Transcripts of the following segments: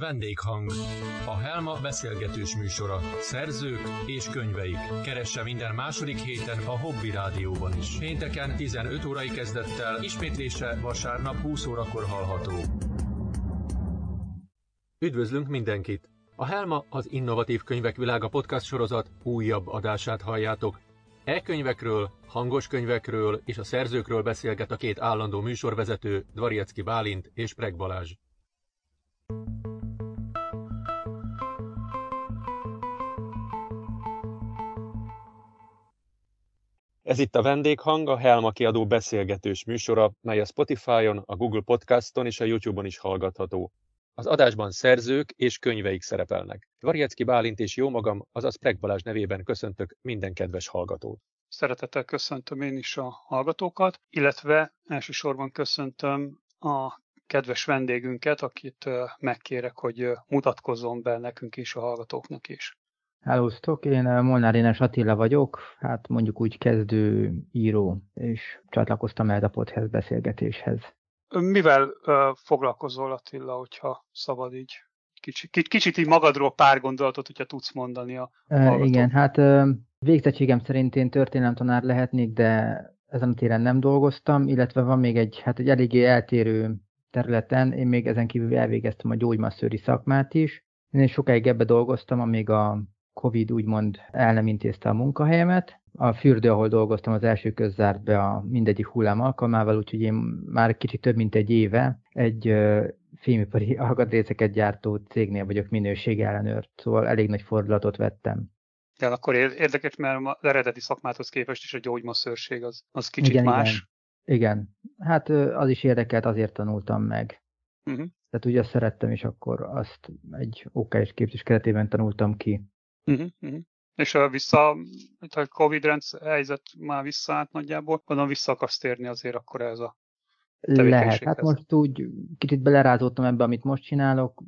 Vendéghang. A Helma beszélgetős műsora. Szerzők és könyveik. Keresse minden második héten a Hobby Rádióban is. Pénteken 15 órai kezdettel, ismétlése vasárnap 20 órakor hallható. Üdvözlünk mindenkit! A Helma az Innovatív Könyvek Világa podcast sorozat újabb adását halljátok. E-könyvekről, hangos könyvekről és a szerzőkről beszélget a két állandó műsorvezető, Dvariecki Bálint és Preg Balázs. Ez itt a vendéghang, a Helma kiadó beszélgetős műsora, mely a Spotify-on, a Google Podcaston és a YouTube-on is hallgatható. Az adásban szerzők és könyveik szerepelnek. Varjecki Bálint és jó magam, azaz Preg Balázs nevében köszöntök minden kedves hallgatót. Szeretettel köszöntöm én is a hallgatókat, illetve elsősorban köszöntöm a kedves vendégünket, akit megkérek, hogy mutatkozzon be nekünk is, a hallgatóknak is. Hellosztok, én Molnár Énes Attila vagyok, hát mondjuk úgy kezdő író, és csatlakoztam el a podcast beszélgetéshez. Mivel uh, foglalkozol Attila, hogyha szabad így kicsit, kicsit így magadról pár gondolatot, hogyha tudsz mondani a uh, Igen, hát uh, végzettségem szerint én történelemtanár lehetnék, de ezen a téren nem dolgoztam, illetve van még egy, hát egy eléggé eltérő területen, én még ezen kívül elvégeztem a gyógymasszőri szakmát is. Én sokáig ebbe dolgoztam, amíg a Covid úgymond el nem intézte a munkahelyemet. A fürdő, ahol dolgoztam, az első köz zárt be a mindegyik hullám alkalmával, úgyhogy én már kicsit több mint egy éve egy fémipari alkatrészeket gyártó cégnél vagyok minőségellenőr, szóval elég nagy fordulatot vettem. De akkor érdekes, mert az eredeti szakmáthoz képest is a gyógymasszőrség az, az kicsit igen, más. Igen. igen, hát az is érdekelt, azért tanultam meg. Uh-huh. Tehát ugye azt szerettem, és akkor azt egy OK-s képzés keretében tanultam ki. Uh-huh, uh-huh. És a vissza, a Covid rendszer helyzet már visszaállt nagyjából, gondolom vissza akarsz térni azért akkor ez a Lehet, hát most úgy kicsit belerázottam ebbe, amit most csinálok,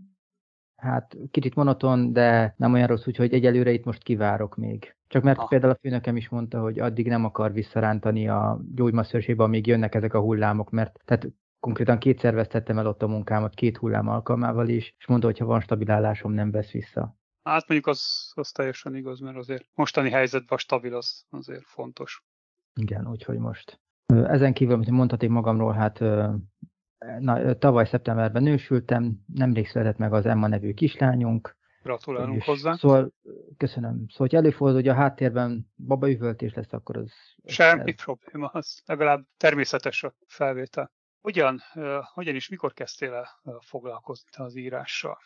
hát kicsit monoton, de nem olyan rossz, úgyhogy egyelőre itt most kivárok még. Csak mert ah. például a főnökem is mondta, hogy addig nem akar visszarántani a gyógymasszörségbe, amíg jönnek ezek a hullámok, mert tehát konkrétan kétszer vesztettem el ott a munkámat két hullám alkalmával is, és mondta, hogy ha van stabil állásom, nem vesz vissza. Hát mondjuk az, az teljesen igaz, mert azért mostani helyzetben stabil az azért fontos. Igen, úgyhogy most. Ezen kívül, amit mondhatok magamról, hát na, tavaly szeptemberben nősültem, nemrég született meg az Emma nevű kislányunk. Gratulálunk hozzá. Szóval, köszönöm. Szóval, hogy előfordul, hogy a háttérben babaüvöltés lesz, akkor az... Semmi ez... probléma, az legalább természetes a felvétel. Hogyan, hogyan is, mikor kezdtél el foglalkozni az írással?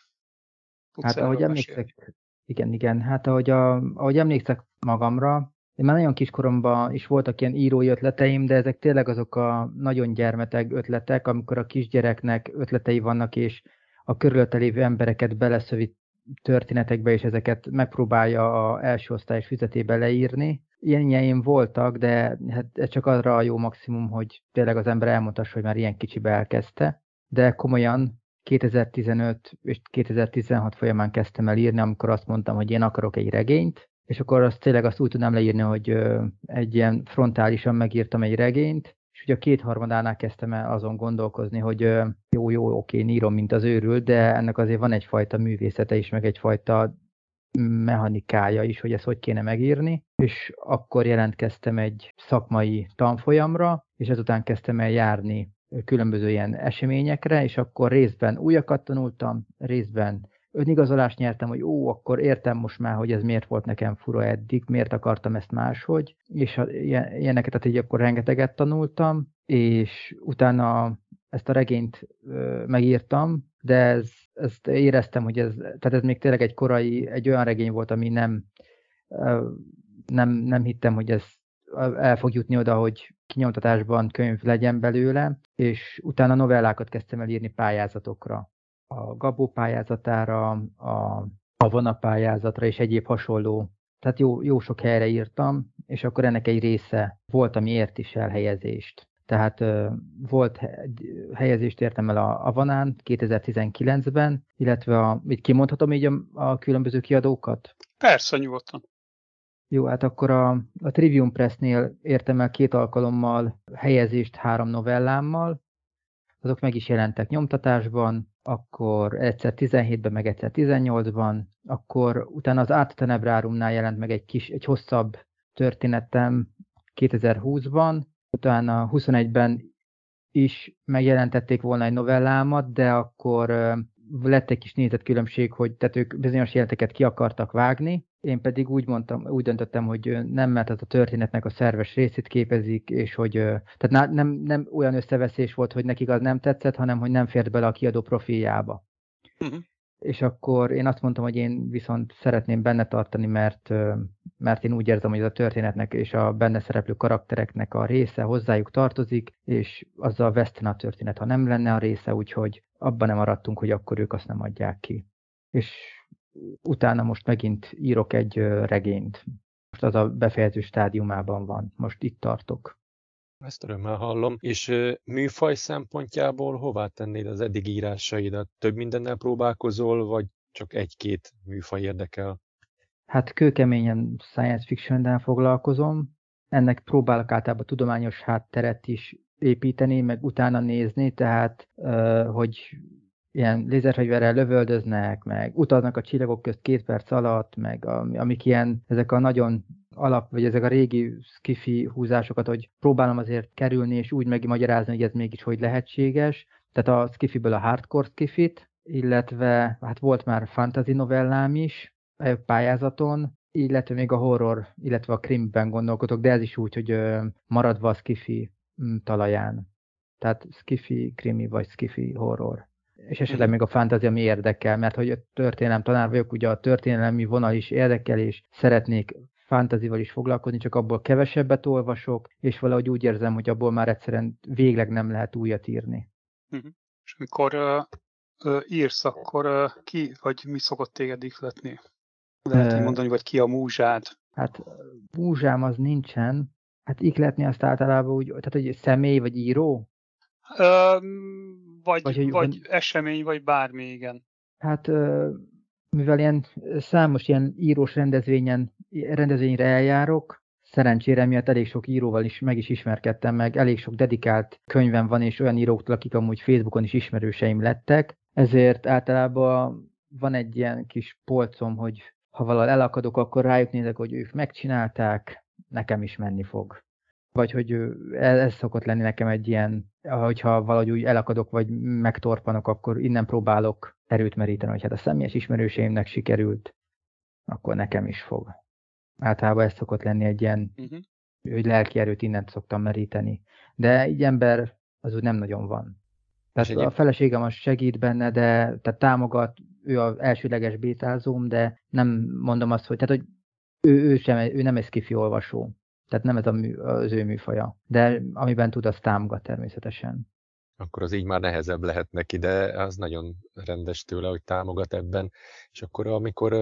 Tudsz hát ahogy emlékszek, igen, igen, hát ahogy, a, ahogy emlékszek magamra, én már nagyon kiskoromban is voltak ilyen írói ötleteim, de ezek tényleg azok a nagyon gyermeteg ötletek, amikor a kisgyereknek ötletei vannak, és a körülötte lévő embereket beleszövi történetekbe, és ezeket megpróbálja a első osztályos füzetébe leírni. Ilyenjeim voltak, de hát ez csak arra a jó maximum, hogy tényleg az ember elmondhassa, hogy már ilyen kicsibe elkezdte. De komolyan 2015 és 2016 folyamán kezdtem el írni, amikor azt mondtam, hogy én akarok egy regényt, és akkor azt tényleg azt úgy tudnám leírni, hogy egy ilyen frontálisan megírtam egy regényt, és ugye a kétharmadánál kezdtem el azon gondolkozni, hogy jó, jó, oké, írom, mint az őrült, de ennek azért van egyfajta művészete is, meg egyfajta mechanikája is, hogy ezt hogy kéne megírni, és akkor jelentkeztem egy szakmai tanfolyamra, és ezután kezdtem el járni különböző ilyen eseményekre, és akkor részben újakat tanultam, részben önigazolást nyertem, hogy ó, akkor értem most már, hogy ez miért volt nekem fura eddig, miért akartam ezt máshogy, és ilyeneket, tehát így akkor rengeteget tanultam, és utána ezt a regényt megírtam, de ez, ezt éreztem, hogy ez, tehát ez még tényleg egy korai, egy olyan regény volt, ami nem, nem, nem hittem, hogy ez el fog jutni oda, hogy kinyomtatásban könyv legyen belőle, és utána novellákat kezdtem el írni pályázatokra. A Gabó pályázatára, a Havana pályázatra és egyéb hasonló. Tehát jó, jó sok helyre írtam, és akkor ennek egy része volt, ami ért is elhelyezést. Tehát uh, volt helyezést értem el a Avanán 2019-ben, illetve a, kimondhatom így a, a különböző kiadókat? Persze, nyugodtan. Jó, hát akkor a, a Trivium Pressnél értem el két alkalommal helyezést három novellámmal, azok meg is jelentek nyomtatásban, akkor egyszer 17-ben, meg egyszer 18-ban, akkor utána az Art Tenebrárumnál jelent meg egy kis, egy hosszabb történetem 2020-ban, utána 21-ben is megjelentették volna egy novellámat, de akkor lett egy kis nézetkülönbség, hogy tehát ők bizonyos jeleneteket ki akartak vágni, én pedig úgy mondtam, úgy döntöttem, hogy nem, mert ez a történetnek a szerves részét képezik, és hogy tehát nem, nem olyan összeveszés volt, hogy nekik az nem tetszett, hanem hogy nem fért bele a kiadó profiljába. Uh-huh. És akkor én azt mondtam, hogy én viszont szeretném benne tartani, mert, mert én úgy érzem, hogy ez a történetnek és a benne szereplő karaktereknek a része hozzájuk tartozik, és azzal vesztene a történet, ha nem lenne a része, úgyhogy abban nem maradtunk, hogy akkor ők azt nem adják ki. És utána most megint írok egy regényt. Most az a befejező stádiumában van. Most itt tartok. Ezt örömmel hallom. És műfaj szempontjából hová tennéd az eddig írásaidat? Több mindennel próbálkozol, vagy csak egy-két műfaj érdekel? Hát kőkeményen science fiction foglalkozom. Ennek próbálok általában tudományos hátteret is építeni, meg utána nézni, tehát hogy ilyen lézerfegyverrel lövöldöznek, meg utaznak a csillagok közt két perc alatt, meg amik ilyen, ezek a nagyon alap, vagy ezek a régi skifi húzásokat, hogy próbálom azért kerülni, és úgy megmagyarázni, hogy ez mégis hogy lehetséges. Tehát a skifiből a hardcore skifit, illetve hát volt már fantasy novellám is pályázaton, illetve még a horror, illetve a krimben gondolkodok, de ez is úgy, hogy maradva a skifi mm, talaján. Tehát skifi, krimi vagy skifi horror és esetleg még a fantázia mi érdekel, mert hogy történelem tanár vagyok, ugye a történelmi vonal is érdekel, és szeretnék fantázival is foglalkozni, csak abból kevesebbet olvasok, és valahogy úgy érzem, hogy abból már egyszerűen végleg nem lehet újat írni. Uh-huh. És amikor uh, uh, írsz, akkor uh, ki vagy mi szokott téged ihletni? Lehet uh, mondani, vagy ki a múzsád? Hát múzsám az nincsen. Hát ihletni azt általában úgy, tehát hogy személy vagy író? vagy, vagy, vagy esemény, vagy bármi, igen. Hát mivel ilyen számos ilyen írós rendezvényen, rendezvényre eljárok, szerencsére miatt elég sok íróval is meg is ismerkedtem meg, elég sok dedikált könyvem van, és olyan íróktól, akik amúgy Facebookon is ismerőseim lettek, ezért általában van egy ilyen kis polcom, hogy ha valahol elakadok, akkor rájuk nézek, hogy ők megcsinálták, nekem is menni fog. Vagy hogy ez, ez szokott lenni nekem egy ilyen, hogyha valahogy úgy elakadok, vagy megtorpanok, akkor innen próbálok erőt meríteni, hogy hát a személyes ismerőseimnek sikerült, akkor nekem is fog. Általában ez szokott lenni egy ilyen, uh-huh. hogy lelki erőt innen szoktam meríteni. De így ember az úgy nem nagyon van. Tehát a feleségem az segít benne, de tehát támogat, ő az elsőleges bétázóm, de nem mondom azt, hogy, tehát, hogy ő, ő, sem, ő nem egy skifi olvasó. Tehát nem ez a mű, az ő műfaja. De amiben tud, az támogat természetesen. Akkor az így már nehezebb lehet neki, de az nagyon rendes tőle, hogy támogat ebben. És akkor amikor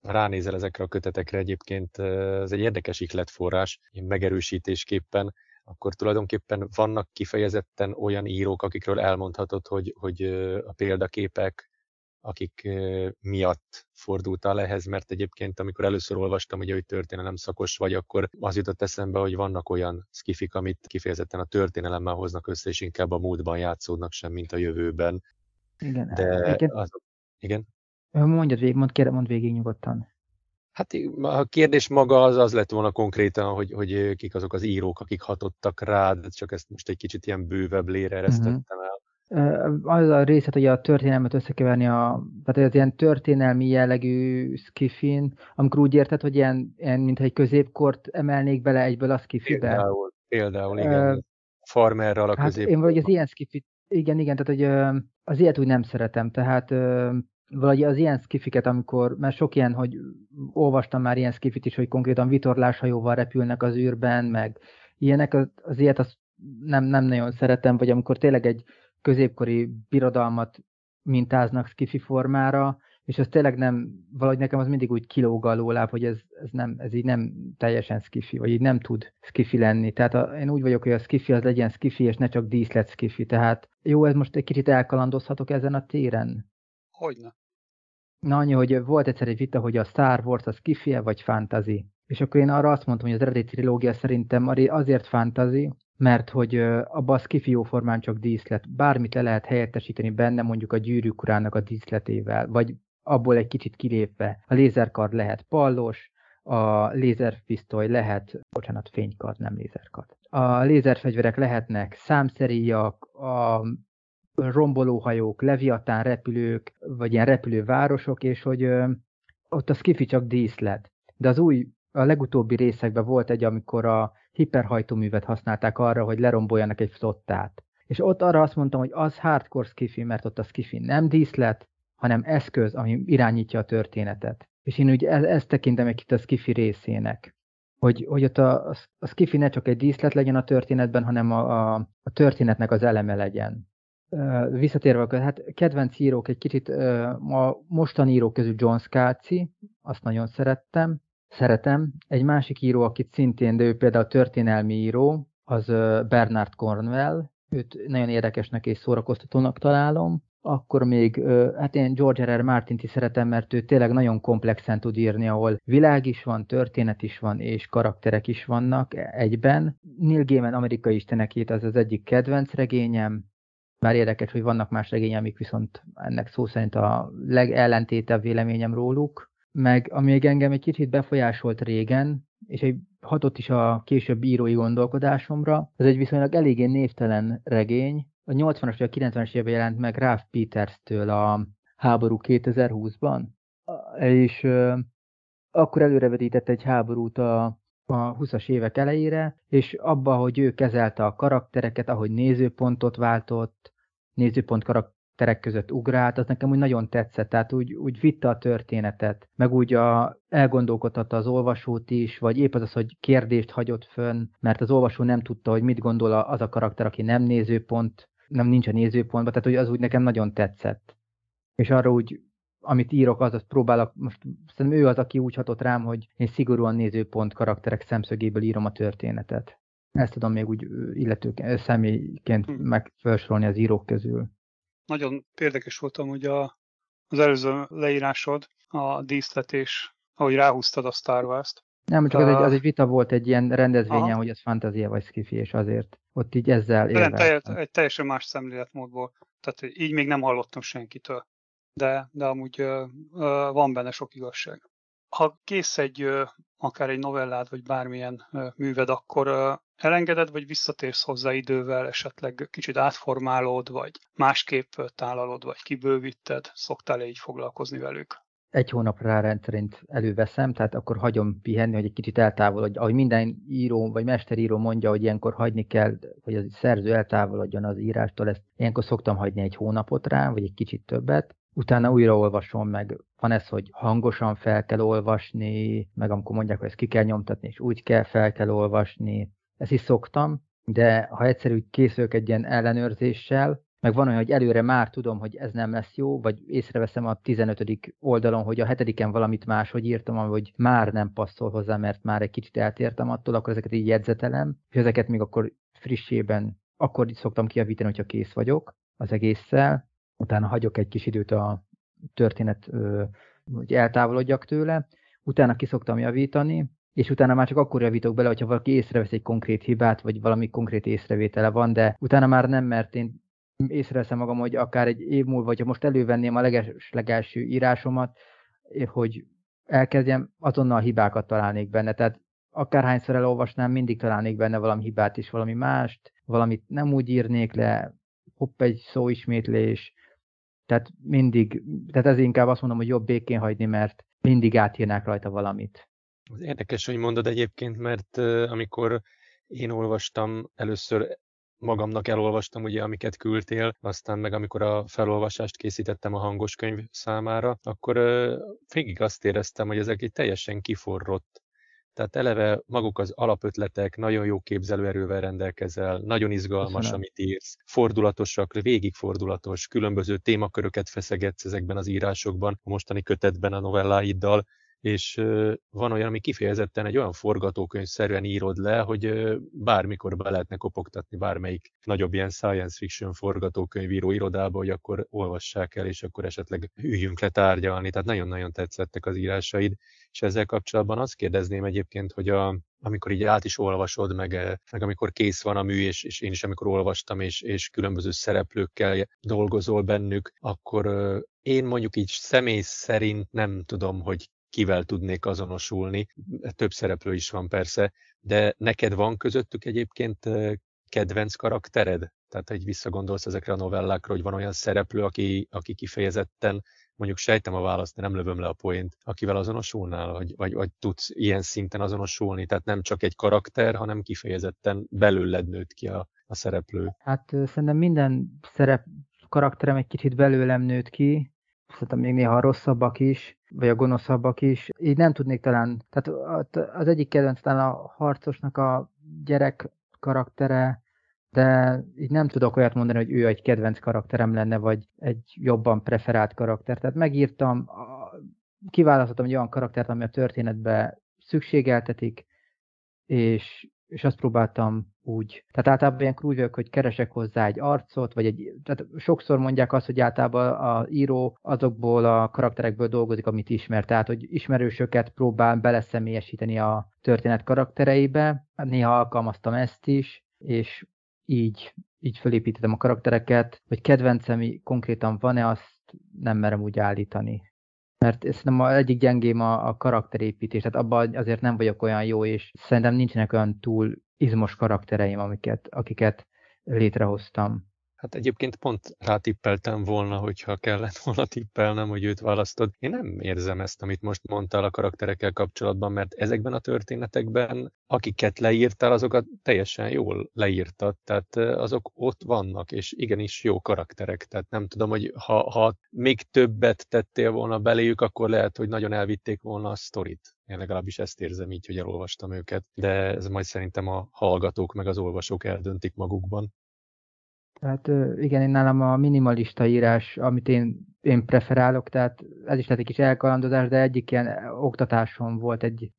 ránézel ezekre a kötetekre egyébként, ez egy érdekes ihletforrás, megerősítésképpen, akkor tulajdonképpen vannak kifejezetten olyan írók, akikről elmondhatod, hogy, hogy a példaképek, akik miatt fordultál ehhez, mert egyébként amikor először olvastam, hogy, hogy történelem szakos vagy, akkor az jutott eszembe, hogy vannak olyan skifik, amit kifejezetten a történelemmel hoznak össze, és inkább a múltban játszódnak sem, mint a jövőben. Igen. De igen. Az, igen? Mondjad végig, mondd, kérem, mondd végig nyugodtan. Hát a kérdés maga az az lett volna konkrétan, hogy, hogy kik azok az írók, akik hatottak rád, csak ezt most egy kicsit ilyen bővebb lére eresztettem uh-huh az a részlet, hogy a történelmet összekeverni a, tehát az ilyen történelmi jellegű skifin, amikor úgy érted, hogy ilyen, ilyen mintha egy középkort emelnék bele egyből a skifibe. Például, például igen. Uh, Farmerral a hát középkort. Én valahogy az ilyen skifit, igen, igen, tehát hogy az ilyet úgy nem szeretem, tehát valahogy az ilyen skifiket, amikor, mert sok ilyen, hogy olvastam már ilyen skifit is, hogy konkrétan vitorláshajóval repülnek az űrben, meg ilyenek, az, az ilyet azt nem, nem nagyon szeretem, vagy amikor tényleg egy középkori birodalmat mintáznak skifi formára, és az tényleg nem, valahogy nekem az mindig úgy kilóg alólább, hogy ez, ez, nem, ez így nem teljesen skifi, vagy így nem tud skifi lenni. Tehát a, én úgy vagyok, hogy a skifi az legyen skifi, és ne csak díszlet skifi. Tehát jó, ez most egy kicsit elkalandozhatok ezen a téren? Hogyne. Na annyi, hogy volt egyszer egy vita, hogy a Star Wars a skifi vagy fantasy. És akkor én arra azt mondtam, hogy az eredeti trilógia szerintem azért fantasy, mert hogy abban a skifi formán csak díszlet, bármit le lehet helyettesíteni benne, mondjuk a gyűrűk urának a díszletével, vagy abból egy kicsit kilépve. A lézerkard lehet pallos, a lézerpisztoly lehet, bocsánat, fénykard, nem lézerkard. A lézerfegyverek lehetnek számszeríjak, a rombolóhajók, leviatán repülők, vagy ilyen repülővárosok, és hogy ott a skifi csak díszlet. De az új, a legutóbbi részekben volt egy, amikor a hiperhajtóművet használták arra, hogy leromboljanak egy flottát. És ott arra azt mondtam, hogy az hardcore skifi, mert ott a skifi nem díszlet, hanem eszköz, ami irányítja a történetet. És én ugye ezt tekintem egy kicsit a skifi részének. Hogy, hogy ott a, a skifi ne csak egy díszlet legyen a történetben, hanem a, a, a történetnek az eleme legyen. Visszatérve, hát kedvenc írók egy kicsit a mostani írók közül John Scalzi, azt nagyon szerettem, szeretem. Egy másik író, akit szintén, de ő például történelmi író, az Bernard Cornwell, őt nagyon érdekesnek és szórakoztatónak találom. Akkor még, hát én George R. R. Martin-t is szeretem, mert ő tényleg nagyon komplexen tud írni, ahol világ is van, történet is van, és karakterek is vannak egyben. Neil Gaiman amerikai istenekét az az egyik kedvenc regényem, bár érdekes, hogy vannak más regényemik, viszont ennek szó szerint a legellentétebb véleményem róluk. Meg ami engem egy kicsit befolyásolt régen, és egy hatott is a később írói gondolkodásomra, ez egy viszonylag eléggé névtelen regény. A 80-as vagy a 90-es évben jelent meg Ralph Peters-től a háború 2020-ban, és akkor előrevetített egy háborút a a 20-as évek elejére, és abba, hogy ő kezelte a karaktereket, ahogy nézőpontot váltott, nézőpont karakterek között ugrált, az nekem úgy nagyon tetszett, tehát úgy, úgy vitte a történetet, meg úgy a, elgondolkodhatta az olvasót is, vagy épp az az, hogy kérdést hagyott fönn, mert az olvasó nem tudta, hogy mit gondol az a karakter, aki nem nézőpont, nem nincs a nézőpontban, tehát hogy az úgy nekem nagyon tetszett. És arra úgy amit írok, az, az próbálok, most szerintem ő az, aki úgy hatott rám, hogy én szigorúan nézőpont karakterek szemszögéből írom a történetet. Ezt tudom még úgy illetők, személyként hm. megfelsorolni az írók közül. Nagyon érdekes voltam, hogy a, az előző leírásod, a díszletés, ahogy ráhúztad a Star Wars-t. Nem, csak az, egy, az egy vita volt egy ilyen rendezvényen, Aha. hogy ez fantázia vagy skifi, és azért ott így ezzel érve. Egy teljesen más szemléletmódból. Tehát így még nem hallottam senkitől de, de amúgy ö, ö, van benne sok igazság. Ha kész egy ö, akár egy novellád, vagy bármilyen ö, műved, akkor ö, elengeded, vagy visszatérsz hozzá idővel, esetleg kicsit átformálod, vagy másképp tálalod, vagy kibővíted, szoktál -e így foglalkozni velük? Egy hónapra rendszerint előveszem, tehát akkor hagyom pihenni, hogy egy kicsit eltávolodj. Ahogy minden író vagy mesteríró mondja, hogy ilyenkor hagyni kell, hogy az szerző eltávolodjon az írástól, ezt ilyenkor szoktam hagyni egy hónapot rá, vagy egy kicsit többet, utána újra olvasom meg. Van ez, hogy hangosan fel kell olvasni, meg amikor mondják, hogy ezt ki kell nyomtatni, és úgy kell fel kell olvasni. Ezt is szoktam, de ha egyszerű készülök egy ilyen ellenőrzéssel, meg van olyan, hogy előre már tudom, hogy ez nem lesz jó, vagy észreveszem a 15. oldalon, hogy a hetediken valamit máshogy írtam, hogy már nem passzol hozzá, mert már egy kicsit eltértem attól, akkor ezeket így jegyzetelem, és ezeket még akkor frissében, akkor szoktam kiavítani, hogyha kész vagyok az egésszel, utána hagyok egy kis időt a történet, hogy eltávolodjak tőle, utána ki szoktam javítani, és utána már csak akkor javítok bele, hogyha valaki észrevesz egy konkrét hibát, vagy valami konkrét észrevétele van, de utána már nem, mert én észreveszem magam, hogy akár egy év múlva, hogyha most elővenném a leges, legelső írásomat, hogy elkezdjem, azonnal hibákat találnék benne. Tehát akárhányszor elolvasnám, mindig találnék benne valami hibát és valami mást, valamit nem úgy írnék le, hopp egy szóismétlés, tehát mindig, tehát ez inkább azt mondom, hogy jobb békén hagyni, mert mindig átírnák rajta valamit. Érdekes, hogy mondod egyébként, mert amikor én olvastam először magamnak elolvastam, ugye, amiket küldtél, aztán meg amikor a felolvasást készítettem a hangos könyv számára, akkor végig azt éreztem, hogy ezek egy teljesen kiforrott tehát eleve maguk az alapötletek, nagyon jó képzelőerővel rendelkezel, nagyon izgalmas, Köszönöm. amit írsz, fordulatosak, végig fordulatos, különböző témaköröket feszegetsz ezekben az írásokban, a mostani kötetben a novelláiddal, és van olyan, ami kifejezetten egy olyan forgatókönyvszerűen írod le, hogy bármikor be lehetne kopogtatni bármelyik nagyobb ilyen science fiction forgatókönyvíró irodába, hogy akkor olvassák el, és akkor esetleg üljünk le tárgyalni. Tehát nagyon-nagyon tetszettek az írásaid, és ezzel kapcsolatban azt kérdezném egyébként, hogy a, amikor így át is olvasod, meg, meg amikor kész van a mű, és, és én is amikor olvastam, és, és különböző szereplőkkel dolgozol bennük, akkor én mondjuk így személy szerint nem tudom, hogy kivel tudnék azonosulni. Több szereplő is van persze, de neked van közöttük egyébként kedvenc karaktered? Tehát, hogy visszagondolsz ezekre a novellákra, hogy van olyan szereplő, aki, aki kifejezetten, mondjuk sejtem a választ, de nem lövöm le a poént, akivel azonosulnál, vagy, vagy, vagy tudsz ilyen szinten azonosulni, tehát nem csak egy karakter, hanem kifejezetten belőled nőtt ki a, a szereplő. Hát szerintem minden szerep karakterem egy kicsit belőlem nőtt ki, szerintem még néha rosszabbak is, vagy a gonoszabbak is. Így nem tudnék talán, tehát az egyik kedvenc talán a harcosnak a gyerek karaktere, de így nem tudok olyat mondani, hogy ő egy kedvenc karakterem lenne, vagy egy jobban preferált karakter. Tehát megírtam, kiválasztottam egy olyan karaktert, ami a történetbe szükségeltetik, és és azt próbáltam úgy. Tehát általában ilyen úgy vagyok, hogy keresek hozzá egy arcot, vagy egy, tehát sokszor mondják azt, hogy általában a író azokból a karakterekből dolgozik, amit ismer. Tehát, hogy ismerősöket próbál beleszemélyesíteni a történet karaktereibe. Néha alkalmaztam ezt is, és így, így felépítettem a karaktereket, hogy kedvencem konkrétan van-e, azt nem merem úgy állítani mert szerintem az egyik gyengém a, a karakterépítés, tehát abban azért nem vagyok olyan jó, és szerintem nincsenek olyan túl izmos karaktereim, amiket, akiket létrehoztam. Hát egyébként pont rátippeltem volna, hogyha kellett volna tippelnem, hogy őt választod. Én nem érzem ezt, amit most mondtál a karakterekkel kapcsolatban, mert ezekben a történetekben, akiket leírtál, azokat teljesen jól leírtad, tehát azok ott vannak, és igenis jó karakterek. Tehát nem tudom, hogy ha, ha még többet tettél volna beléjük, akkor lehet, hogy nagyon elvitték volna a sztorit. Én legalábbis ezt érzem így, hogy elolvastam őket, de ez majd szerintem a hallgatók meg az olvasók eldöntik magukban. Tehát igen, én nálam a minimalista írás, amit én, én preferálok, tehát ez is lehet egy kis elkalandozás, de egyik ilyen oktatásom volt, egy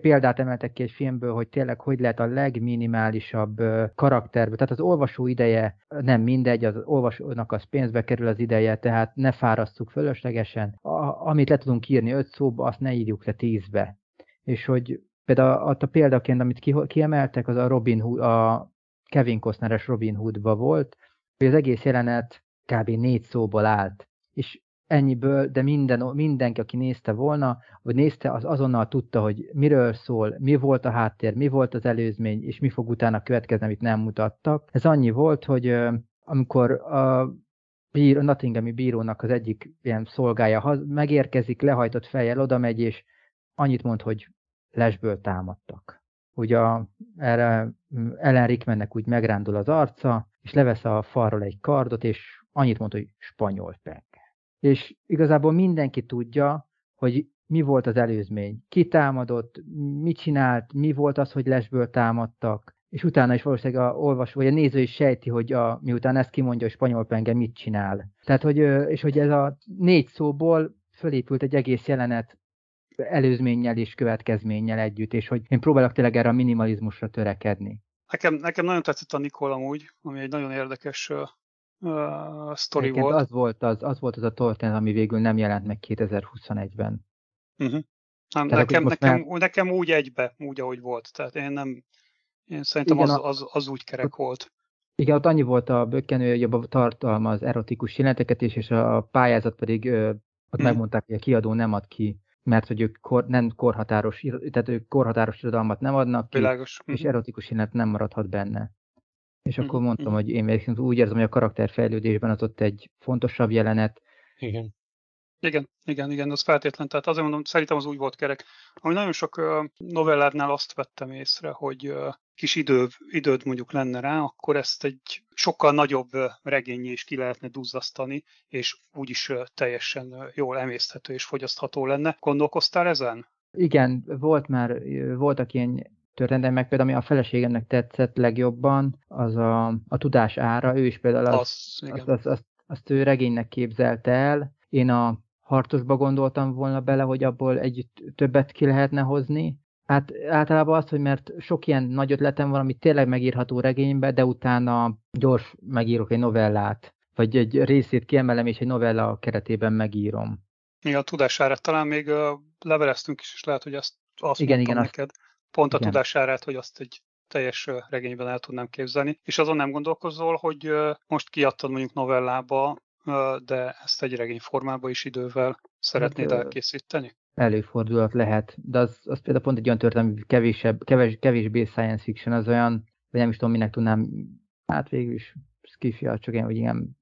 példát emeltek ki egy filmből, hogy tényleg hogy lehet a legminimálisabb karakterbe, tehát az olvasó ideje nem mindegy, az olvasónak az pénzbe kerül az ideje, tehát ne fárasztjuk fölöslegesen. A, amit le tudunk írni öt szóba, azt ne írjuk le tízbe. És hogy például a, a példaként, amit ki, kiemeltek, az a Robin Hood, a Kevin Costneres Robin Hoodba volt, hogy az egész jelenet kb. négy szóból állt, és ennyiből, de minden, mindenki, aki nézte volna, vagy nézte, az azonnal tudta, hogy miről szól, mi volt a háttér, mi volt az előzmény, és mi fog utána következni, amit nem mutattak. Ez annyi volt, hogy amikor a bíró, Nottinghami bírónak az egyik ilyen szolgája megérkezik, lehajtott fejjel oda megy, és annyit mond, hogy lesből támadtak. Ugye erre Ellen Rickmannek úgy megrándul az arca, és levesz a falról egy kardot, és annyit mond, hogy spanyol penge. És igazából mindenki tudja, hogy mi volt az előzmény, ki támadott, mit csinált, mi volt az, hogy lesből támadtak, és utána is valószínűleg a olvasó, vagy a néző is sejti, hogy a, miután ezt kimondja, hogy spanyol penge mit csinál. Tehát, hogy, és hogy ez a négy szóból fölépült egy egész jelenet előzménnyel és következménnyel együtt, és hogy én próbálok tényleg erre a minimalizmusra törekedni. Nekem, nekem nagyon tetszett a Nikol amúgy, ami egy nagyon érdekes uh, sztori volt. Az volt az, az volt az a történet, ami végül nem jelent meg 2021-ben. Uh-huh. Nem, nekem, nekem, már... nekem úgy egybe, úgy ahogy volt. Tehát én nem, én szerintem Igen, az, az, az úgy kerek volt. Igen, ott annyi volt a bökkenő, hogy abban tartalmaz erotikus jeleneteket is, és a pályázat pedig ott hmm. megmondták, hogy a kiadó nem ad ki mert hogy ők kor, nem korhatáros, tehát ők korhatáros irodalmat nem adnak ki, Világos. és mhm. erotikus jelenet nem maradhat benne. És akkor mm-hmm. mondtam, hogy én úgy érzem, hogy a karakterfejlődésben az ott egy fontosabb jelenet. Igen. Igen, igen, igen, az feltétlen. Tehát azért mondom, szerintem az úgy volt kerek. Ami nagyon sok novelládnál azt vettem észre, hogy kis idő, időd mondjuk lenne rá, akkor ezt egy sokkal nagyobb regényé is ki lehetne duzzasztani, és úgyis teljesen jól emészthető és fogyasztható lenne. Gondolkoztál ezen? Igen, volt már, voltak ilyen történetek, meg például ami a feleségemnek tetszett legjobban, az a, a tudás ára, ő is például az, az, azt, azt, azt, azt ő regénynek képzelte el, én a harcosba gondoltam volna bele, hogy abból egy többet ki lehetne hozni. Hát általában az, hogy mert sok ilyen nagy ötletem van, ami tényleg megírható regénybe, de utána gyors megírok egy novellát, vagy egy részét kiemelem, és egy novella keretében megírom. Igen, a tudására talán még leveleztünk is, és lehet, hogy azt, azt igen, igen, neked. Pont a igen. tudásárát, hogy azt egy teljes regényben el tudnám képzelni. És azon nem gondolkozol, hogy most kiadtad mondjuk novellába, de ezt egy regény formába is idővel szeretnéd hát, elkészíteni? Előfordulhat lehet, de az, az például pont egy olyan történet, kevésebb, keves, kevésbé science fiction, az olyan, vagy nem is tudom, minek tudnám, hát végül is skifi, csak én, hogy igen,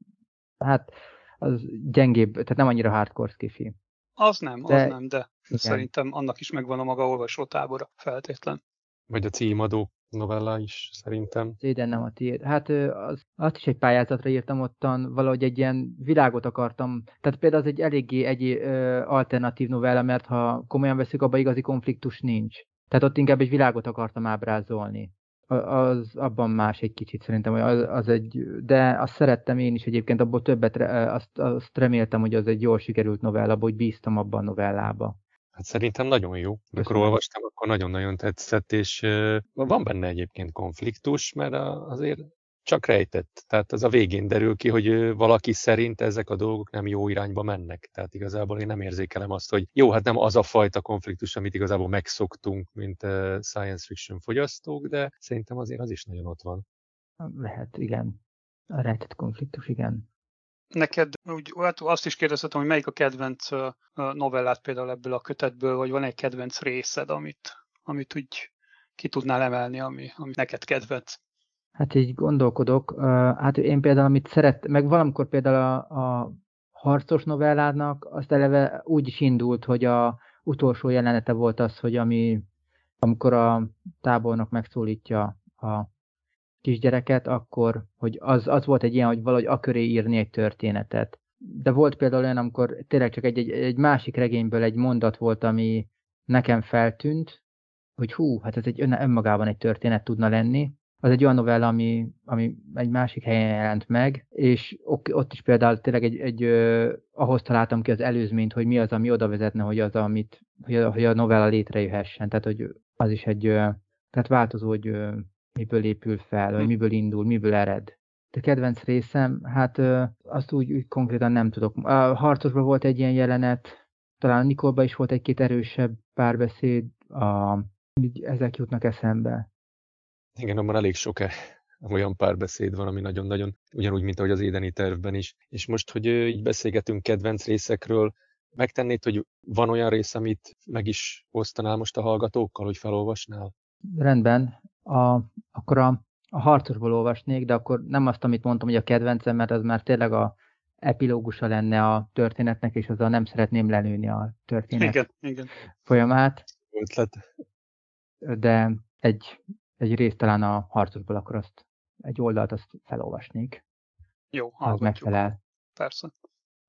hát az gyengébb, tehát nem annyira hardcore skifi. Az nem, de, az nem, de igen. szerintem annak is megvan a maga olvasótábora feltétlen. Vagy a címadó novella is, szerintem. Ide nem a tiéd. Hát az, azt is egy pályázatra írtam ottan, valahogy egy ilyen világot akartam. Tehát például az egy eléggé egy ö, alternatív novella, mert ha komolyan veszük, abban igazi konfliktus nincs. Tehát ott inkább egy világot akartam ábrázolni. Az abban más egy kicsit szerintem, hogy az, az egy, de azt szerettem én is egyébként, abból többet, azt, azt reméltem, hogy az egy jól sikerült novella, hogy bíztam abban a novellába. Hát szerintem nagyon jó. Amikor olvastam, akkor nagyon-nagyon tetszett, és van benne egyébként konfliktus, mert azért csak rejtett. Tehát az a végén derül ki, hogy valaki szerint ezek a dolgok nem jó irányba mennek. Tehát igazából én nem érzékelem azt, hogy jó, hát nem az a fajta konfliktus, amit igazából megszoktunk, mint science fiction fogyasztók, de szerintem azért az is nagyon ott van. Lehet, igen. A rejtett konfliktus, igen. Neked úgy, hát azt is kérdezhetem, hogy melyik a kedvenc novellát például ebből a kötetből, vagy van egy kedvenc részed, amit, amit úgy ki tudnál emelni, ami, ami neked kedvenc? Hát így gondolkodok. Hát én például, amit szeret, meg valamikor például a, a harcos novelládnak, azt eleve úgy is indult, hogy a utolsó jelenete volt az, hogy ami, amikor a tábornok megszólítja a kisgyereket, akkor, hogy az, az volt egy ilyen, hogy valahogy a köré írni egy történetet. De volt például olyan, amikor tényleg csak egy, egy, egy másik regényből egy mondat volt, ami nekem feltűnt, hogy hú, hát ez egy ön, önmagában egy történet tudna lenni. Az egy olyan novella, ami, ami egy másik helyen jelent meg, és ott is például tényleg egy, egy ö, ahhoz találtam ki az előzményt, hogy mi az, ami oda vezetne, hogy az, amit, hogy a, hogy a novella létrejöhessen. Tehát, hogy az is egy, ö, tehát változó, hogy ö, miből épül fel, vagy hm. miből indul, miből ered. De kedvenc részem, hát azt úgy, úgy konkrétan nem tudok. A harcosban volt egy ilyen jelenet, talán a Nikolba is volt egy-két erősebb párbeszéd, a, ezek jutnak eszembe. Igen, abban elég sok -e olyan párbeszéd van, ami nagyon-nagyon ugyanúgy, mint ahogy az édeni tervben is. És most, hogy így beszélgetünk kedvenc részekről, megtennéd, hogy van olyan rész, amit meg is osztanál most a hallgatókkal, hogy felolvasnál? Rendben a, akkor a, a harcosból olvasnék, de akkor nem azt, amit mondtam, hogy a kedvencem, mert az már tényleg a epilógusa lenne a történetnek, és azzal nem szeretném lelőni a történet igen, igen. folyamát. Ötlet. De egy, egy részt talán a harcosból, akkor azt egy oldalt azt felolvasnék. Jó, Az megfelel. Persze.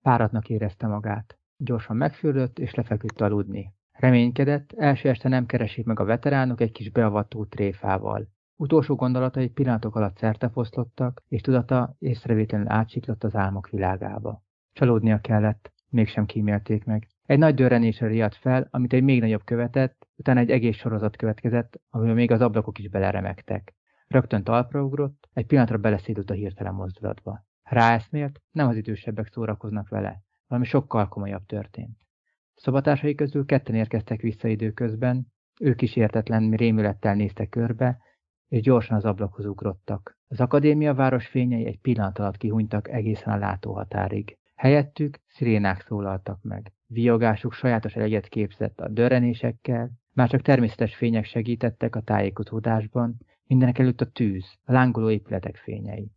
Páratnak érezte magát. Gyorsan megfürdött, és lefeküdt aludni. Reménykedett, első este nem keresik meg a veteránok egy kis beavató tréfával. Utolsó gondolatai pillanatok alatt szertefoszlottak, és tudata észrevétlenül átsiklott az álmok világába. Csalódnia kellett, mégsem kímélték meg. Egy nagy dörrenésre riadt fel, amit egy még nagyobb követett, utána egy egész sorozat következett, amiben még az ablakok is beleremegtek. Rögtön talpra ugrott, egy pillanatra beleszédült a hirtelen mozdulatba. Ráeszmélt, nem az idősebbek szórakoznak vele, valami sokkal komolyabb történt. Szobatársai közül ketten érkeztek vissza időközben, ők is értetlen rémülettel néztek körbe, és gyorsan az ablakhoz ugrottak. Az akadémia város fényei egy pillanat alatt kihunytak egészen a látóhatárig. Helyettük szirénák szólaltak meg. Viogásuk sajátos eleget képzett a dörrenésekkel, már csak természetes fények segítettek a tájékozódásban, mindenek előtt a tűz, a lángoló épületek fényei.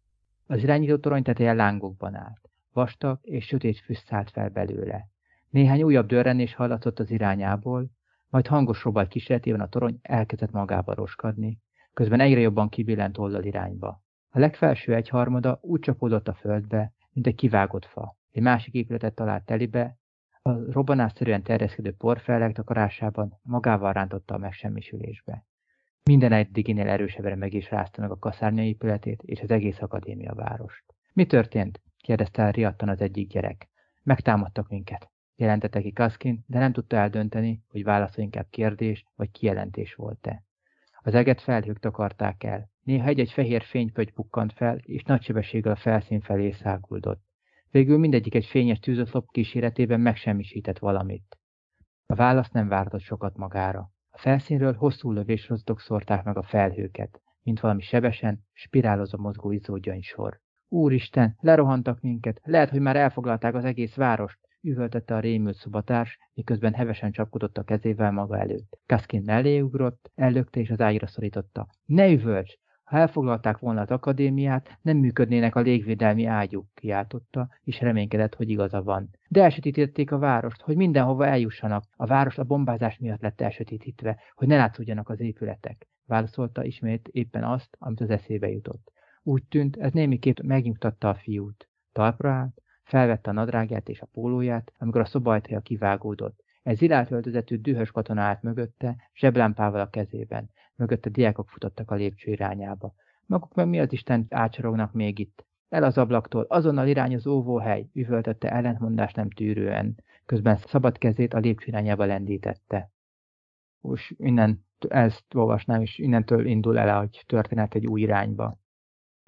Az irányító torony teteje lángokban állt. Vastag és sötét füst szállt fel belőle. Néhány újabb dörrenés hallatszott az irányából, majd hangos robaj kísérletében a torony elkezdett magába roskadni, közben egyre jobban kibillent oldal irányba. A legfelső egyharmada úgy csapódott a földbe, mint egy kivágott fa. Egy másik épületet talált telibe, a robbanásszerűen terjeszkedő porfelleg takarásában magával rántotta a megsemmisülésbe. Minden eddiginél erősebbre meg is rázta meg a kaszárnya épületét és az egész akadémia várost. Mi történt? kérdezte riadtan az egyik gyerek. Megtámadtak minket. Jelentette ki Kaskin, de nem tudta eldönteni, hogy válasz inkább kérdés vagy kijelentés volt-e. Az eget felhők takarták el. Néha egy-egy fehér fénypögy pukkant fel, és nagy sebességgel a felszín felé száguldott. Végül mindegyik egy fényes tűzoszlop kíséretében megsemmisített valamit. A válasz nem vártott sokat magára. A felszínről hosszú lövésrozdok szórták meg a felhőket, mint valami sebesen, spirálozó mozgó izzódjany sor. Úristen, lerohantak minket, lehet, hogy már elfoglalták az egész várost, üvöltette a rémült szobatárs, miközben hevesen csapkodott a kezével maga előtt. Kaskin mellé ugrott, ellökte és az ágyra szorította. Ne üvölts! Ha elfoglalták volna az akadémiát, nem működnének a légvédelmi ágyuk, kiáltotta, és reménykedett, hogy igaza van. De elsötítették a várost, hogy mindenhova eljussanak. A város a bombázás miatt lett elsötítítve, hogy ne látszódjanak az épületek. Válaszolta ismét éppen azt, amit az eszébe jutott. Úgy tűnt, ez némiképp megnyugtatta a fiút. Talpra állt, felvette a nadrágját és a pólóját, amikor a szobajtaja kivágódott. Egy zilált öltözetű dühös katona állt mögötte, zseblámpával a kezében. Mögötte diákok futottak a lépcső irányába. Maguk meg mi az Isten ácsorognak még itt? El az ablaktól, azonnal irány az óvóhely, üvöltötte ellentmondás nem tűrően. Közben szabad kezét a lépcső irányába lendítette. Most innen ezt olvasnám, és innentől indul el a történet egy új irányba.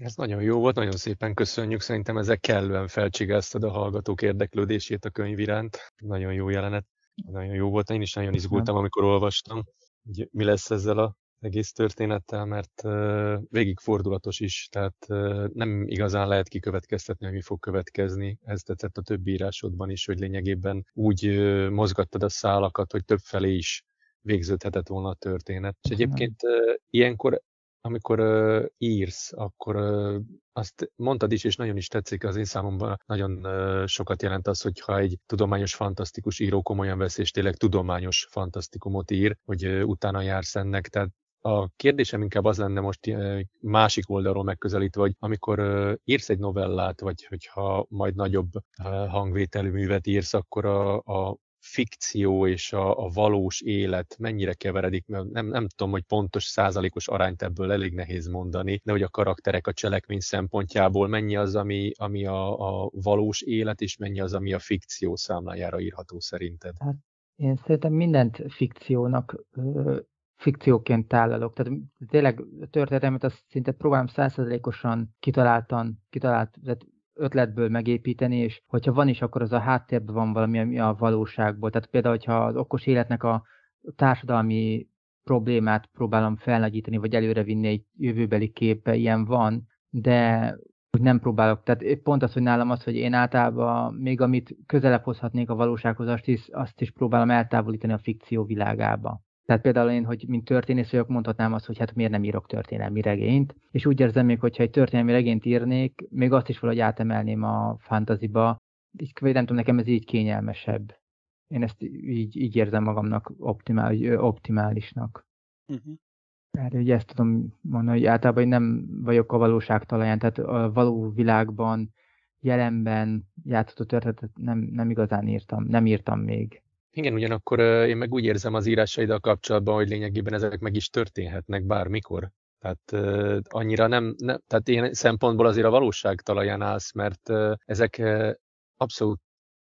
Ez nagyon jó volt, nagyon szépen köszönjük. Szerintem ezek kellően felcsigáztad a hallgatók érdeklődését a könyv iránt. Nagyon jó jelenet, nagyon jó volt. Én is nagyon izgultam, amikor olvastam, hogy mi lesz ezzel a egész történettel, mert uh, végig fordulatos is, tehát uh, nem igazán lehet kikövetkeztetni, hogy mi fog következni. Ez tetszett a többi írásodban is, hogy lényegében úgy uh, mozgattad a szálakat, hogy több felé is végződhetett volna a történet. És egyébként ilyenkor amikor uh, írsz, akkor uh, azt mondtad is, és nagyon is tetszik, az én számomban nagyon uh, sokat jelent az, hogyha egy tudományos, fantasztikus író komolyan vesz, és tényleg tudományos fantasztikumot ír, hogy uh, utána jársz ennek. Tehát a kérdésem inkább az lenne most másik oldalról megközelítve, hogy amikor írsz egy novellát, vagy hogyha majd nagyobb hangvételű művet írsz, akkor a, a fikció és a, a valós élet mennyire keveredik, mert nem, nem tudom, hogy pontos százalékos arányt ebből elég nehéz mondani, de hogy a karakterek a cselekmény szempontjából mennyi az, ami, ami a, a valós élet, és mennyi az, ami a fikció számlájára írható szerinted? Hát én szerintem mindent fikciónak fikcióként tálalok. Tehát tényleg a történetemet azt szinte próbálom százszerzelékosan kitaláltan, kitalált, tehát ötletből megépíteni, és hogyha van is, akkor az a háttérben van valami ami a valóságból. Tehát például, hogyha az okos életnek a társadalmi problémát próbálom felnagyítani, vagy előrevinni egy jövőbeli képbe, ilyen van, de úgy nem próbálok. Tehát pont az, hogy nálam az, hogy én általában még amit közelebb hozhatnék a valósághoz, azt is, azt is próbálom eltávolítani a fikció világába. Tehát például én, hogy mint történész vagyok, mondhatnám azt, hogy hát miért nem írok történelmi regényt, és úgy érzem még, hogyha egy történelmi regényt írnék, még azt is valahogy átemelném a fantaziba, így, nem tudom, nekem ez így kényelmesebb. Én ezt így, így érzem magamnak optimál, optimálisnak. Uh-huh. Erre ugye ezt tudom mondani, hogy általában nem vagyok a valóság talaján, tehát a való világban, jelenben játszható történetet nem, nem igazán írtam, nem írtam még. Igen, ugyanakkor én meg úgy érzem az írásaiddal kapcsolatban, hogy lényegében ezek meg is történhetnek bármikor. Tehát annyira nem, ne, tehát én szempontból azért a valóság talaján állsz, mert ezek abszolút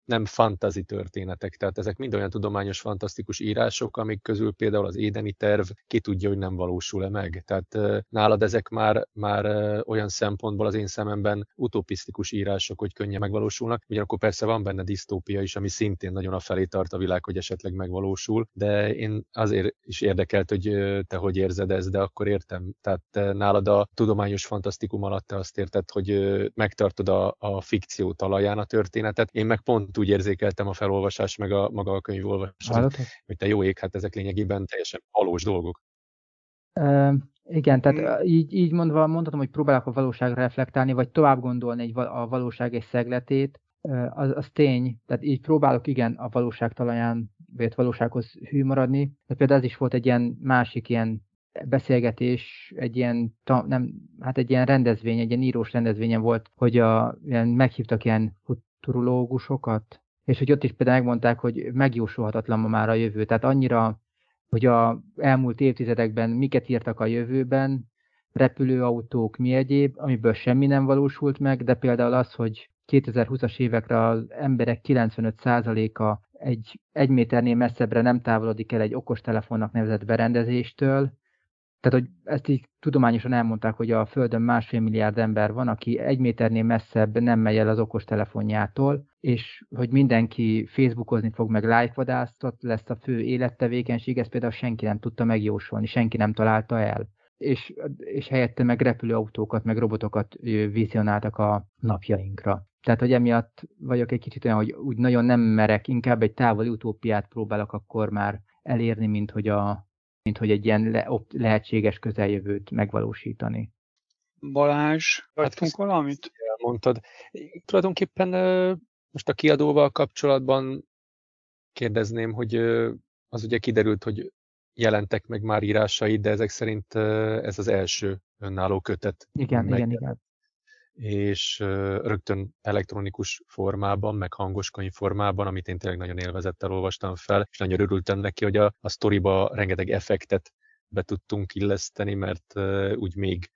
nem fantazi történetek, tehát ezek mind olyan tudományos, fantasztikus írások, amik közül például az édeni terv ki tudja, hogy nem valósul-e meg. Tehát nálad ezek már, már olyan szempontból az én szememben utopisztikus írások, hogy könnyen megvalósulnak, ugyanakkor persze van benne disztópia is, ami szintén nagyon afelé tart a világ, hogy esetleg megvalósul, de én azért is érdekelt, hogy te hogy érzed ezt, de akkor értem. Tehát nálad a tudományos fantasztikum alatt te azt érted, hogy megtartod a, a fikció talaján a történetet, én meg pont úgy érzékeltem a felolvasás, meg a maga a könyv olvasás, hogy te jó ég, hát ezek lényegében teljesen valós dolgok. Uh, igen, tehát hmm. így, így mondva mondhatom, hogy próbálok a valóságra reflektálni, vagy tovább gondolni egy, a valóság egy szegletét, uh, az, az tény, tehát így próbálok igen a valóság talaján, vagy valósághoz hű maradni, de például ez is volt egy ilyen másik ilyen beszélgetés, egy ilyen, nem, hát egy ilyen rendezvény, egy ilyen írós rendezvényen volt, hogy a, ilyen, meghívtak ilyen futurológusokat, és hogy ott is például megmondták, hogy megjósolhatatlan ma már a jövő. Tehát annyira, hogy a elmúlt évtizedekben miket írtak a jövőben, repülőautók, mi egyéb, amiből semmi nem valósult meg, de például az, hogy 2020-as évekre az emberek 95%-a egy egy méternél messzebbre nem távolodik el egy okostelefonnak nevezett berendezéstől, tehát, hogy ezt így tudományosan elmondták, hogy a Földön másfél milliárd ember van, aki egy méternél messzebb nem megy el az okostelefonjától, és hogy mindenki Facebookozni fog, meg live lesz a fő élettevékenység, ezt például senki nem tudta megjósolni, senki nem találta el. És, és helyette meg repülőautókat, meg robotokat vizionáltak a napjainkra. Tehát, hogy emiatt vagyok egy kicsit olyan, hogy úgy nagyon nem merek, inkább egy távoli utópiát próbálok akkor már elérni, mint hogy, a, mint hogy egy ilyen le, lehetséges közeljövőt megvalósítani. Balázs, vagytunk hát valamit? Elmondtad. Tulajdonképpen most a kiadóval kapcsolatban kérdezném, hogy az ugye kiderült, hogy jelentek meg már írásai, de ezek szerint ez az első önálló kötet. Igen, meg, igen, igen. És rögtön elektronikus formában, meg hangos könyv formában, amit én tényleg nagyon élvezettel olvastam fel, és nagyon örültem neki, hogy a, a sztoriba rengeteg effektet be tudtunk illeszteni, mert úgy még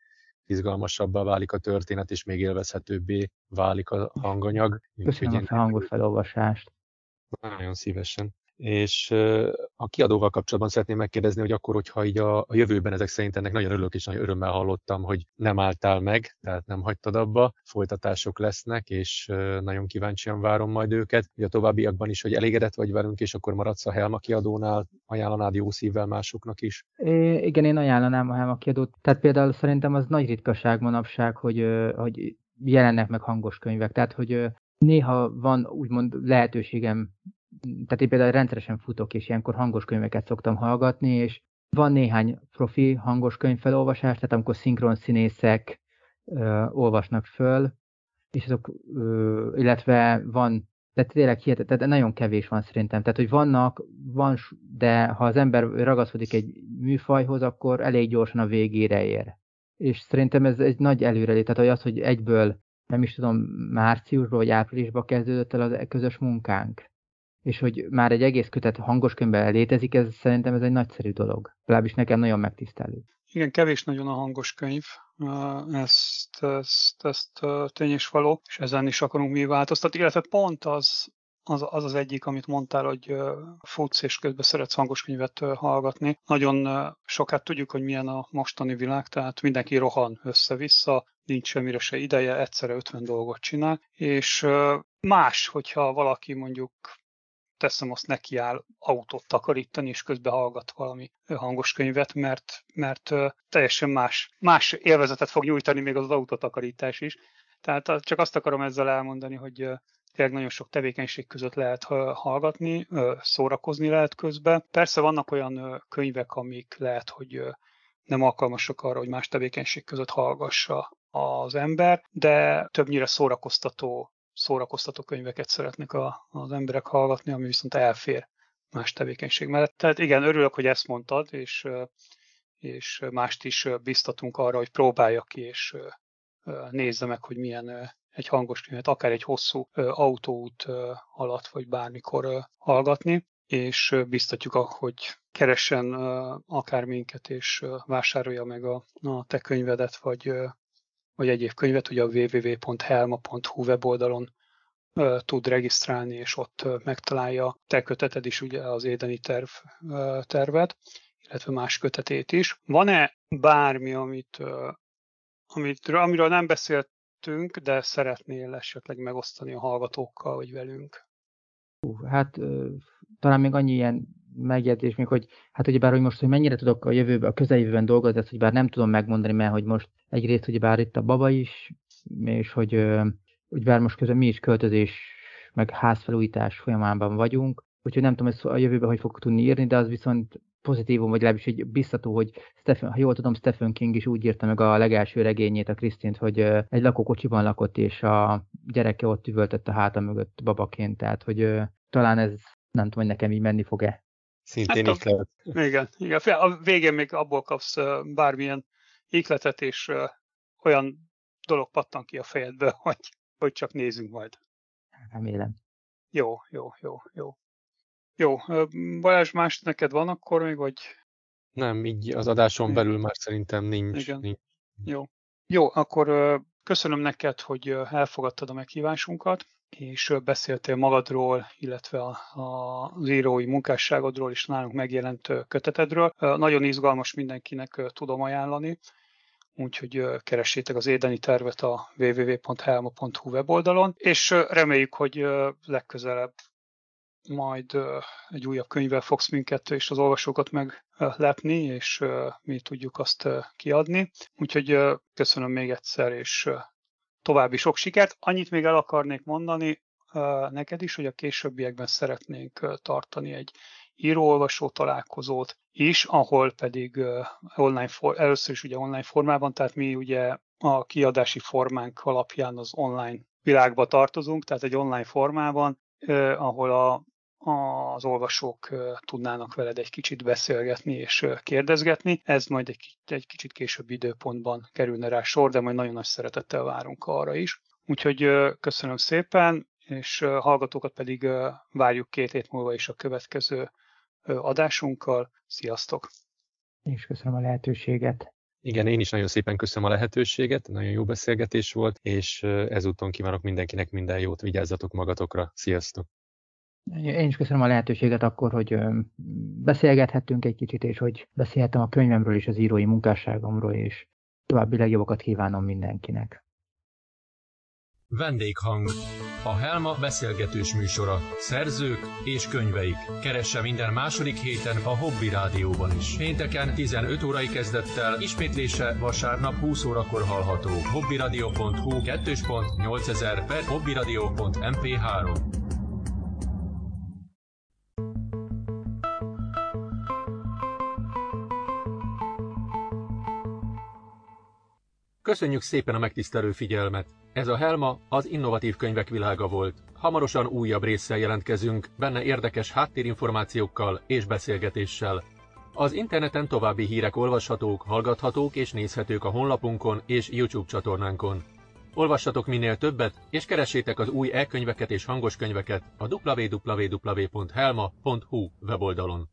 izgalmasabbá válik a történet, és még élvezhetőbbé válik a hanganyag. Köszönöm a hangos felolvasást. Nagyon szívesen. És a kiadóval kapcsolatban szeretném megkérdezni, hogy akkor, hogyha így a, a jövőben ezek szerint ennek nagyon örülök, és nagyon örömmel hallottam, hogy nem álltál meg, tehát nem hagytad abba, folytatások lesznek, és nagyon kíváncsian várom majd őket. Ugye a továbbiakban is, hogy elégedett vagy velünk, és akkor maradsz a Helma kiadónál, ajánlanád jó szívvel másoknak is? É, igen, én ajánlanám a Helma kiadót. Tehát például szerintem az nagy ritkaság manapság, hogy, hogy jelennek meg hangos könyvek. Tehát, hogy néha van úgymond lehetőségem tehát én például rendszeresen futok, és ilyenkor hangos könyveket szoktam hallgatni, és van néhány profi hangos könyvfelolvasás, tehát amikor szinkron színészek ö, olvasnak föl, és azok, ö, illetve van, tehát tényleg hihetetlen, tehát nagyon kevés van szerintem. Tehát, hogy vannak, van, de ha az ember ragaszkodik egy műfajhoz, akkor elég gyorsan a végére ér. És szerintem ez egy nagy előrelép, tehát hogy az, hogy egyből, nem is tudom, márciusban vagy áprilisban kezdődött el a közös munkánk és hogy már egy egész kötet hangos könyvben létezik, ez szerintem ez egy nagyszerű dolog. Legalábbis nekem nagyon megtisztelő. Igen, kevés nagyon a hangos könyv, ezt, ezt, ezt tény és való, és ezen is akarunk mi változtatni, illetve pont az, az, az az egyik, amit mondtál, hogy futsz és közben szeretsz hangos könyvet hallgatni. Nagyon sokat tudjuk, hogy milyen a mostani világ, tehát mindenki rohan össze-vissza, nincs semmire se ideje, egyszerre 50 dolgot csinál, és más, hogyha valaki mondjuk teszem azt nekiáll autót takarítani, és közben hallgat valami hangos könyvet, mert, mert teljesen más, más élvezetet fog nyújtani még az, autótakarítás is. Tehát csak azt akarom ezzel elmondani, hogy tényleg nagyon sok tevékenység között lehet hallgatni, szórakozni lehet közben. Persze vannak olyan könyvek, amik lehet, hogy nem alkalmasak arra, hogy más tevékenység között hallgassa az ember, de többnyire szórakoztató szórakoztató könyveket szeretnek a, az emberek hallgatni, ami viszont elfér más tevékenység mellett. Tehát igen, örülök, hogy ezt mondtad, és, és mást is biztatunk arra, hogy próbálja ki, és nézze meg, hogy milyen egy hangos könyvet, akár egy hosszú autóút alatt, vagy bármikor hallgatni, és biztatjuk, hogy keressen akár minket, és vásárolja meg a, a te könyvedet, vagy vagy egyéb könyvet, ugye a www.helma.hu weboldalon tud regisztrálni, és ott megtalálja te köteted is, ugye az édeni terv, tervet, illetve más kötetét is. Van-e bármi, amit, amit, amiről nem beszéltünk, de szeretnél esetleg megosztani a hallgatókkal, vagy velünk? Hát talán még annyi ilyen megjegyzés még, hogy hát ugye bár, hogy most, hogy mennyire tudok a jövőben, a közeljövőben dolgozni, ezt hogy bár nem tudom megmondani, mert hogy most egyrészt, hogy bár itt a baba is, és hogy, hogy bár most közben mi is költözés, meg házfelújítás folyamában vagyunk, úgyhogy nem tudom, hogy a jövőben hogy fogok tudni írni, de az viszont pozitívum, vagy legalábbis egy biztató, hogy Stephen, ha jól tudom, Stephen King is úgy írta meg a legelső regényét, a Krisztint, hogy egy lakókocsiban lakott, és a gyereke ott üvöltött a háta mögött babaként, tehát hogy talán ez nem tudom, hogy nekem így menni fog-e. Szintén hát iklet. Igen, igen. A végén még abból kapsz bármilyen ikletet, és olyan dolog pattan ki a fejedbe, hogy, hogy csak nézzünk majd. Remélem. Jó, jó, jó, jó. Jó, Balázs, más neked van akkor még, vagy? Nem, így az adáson belül már szerintem nincs. Igen. nincs. Jó. Jó, akkor köszönöm neked, hogy elfogadtad a meghívásunkat, és beszéltél magadról, illetve a, a, az írói munkásságodról és nálunk megjelent kötetedről. Nagyon izgalmas mindenkinek tudom ajánlani, úgyhogy keressétek az édeni tervet a www.helma.hu weboldalon, és reméljük, hogy legközelebb majd egy újabb könyvvel fogsz minket és az olvasókat meglepni, és mi tudjuk azt kiadni. Úgyhogy köszönöm még egyszer, és további sok sikert. Annyit még el akarnék mondani neked is, hogy a későbbiekben szeretnénk tartani egy író-olvasó találkozót is, ahol pedig online for, először is ugye online formában, tehát mi ugye a kiadási formánk alapján az online világba tartozunk, tehát egy online formában, ahol a az olvasók tudnának veled egy kicsit beszélgetni és kérdezgetni. Ez majd egy, egy kicsit később időpontban kerülne rá sor, de majd nagyon nagy szeretettel várunk arra is. Úgyhogy köszönöm szépen, és hallgatókat pedig várjuk két hét múlva is a következő adásunkkal. Sziasztok! Én is köszönöm a lehetőséget. Igen, én is nagyon szépen köszönöm a lehetőséget, nagyon jó beszélgetés volt, és ezúton kívánok mindenkinek minden jót, vigyázzatok magatokra, sziasztok! Én is köszönöm a lehetőséget akkor, hogy beszélgethettünk egy kicsit, és hogy beszélhettem a könyvemről és az írói munkásságomról, és további legjobbakat kívánom mindenkinek. Vendéghang. A Helma beszélgetős műsora. Szerzők és könyveik. Keresse minden második héten a Hobby Rádióban is. Pénteken 15 órai kezdettel, ismétlése vasárnap 20 órakor hallható. hobbyradio.hu 2.8000 per hobbyradio.mp3 Köszönjük szépen a megtisztelő figyelmet! Ez a Helma az innovatív könyvek világa volt. Hamarosan újabb résszel jelentkezünk, benne érdekes háttérinformációkkal és beszélgetéssel. Az interneten további hírek olvashatók, hallgathatók és nézhetők a honlapunkon és YouTube csatornánkon. Olvassatok minél többet, és keressétek az új e-könyveket és hangos könyveket a www.helma.hu weboldalon.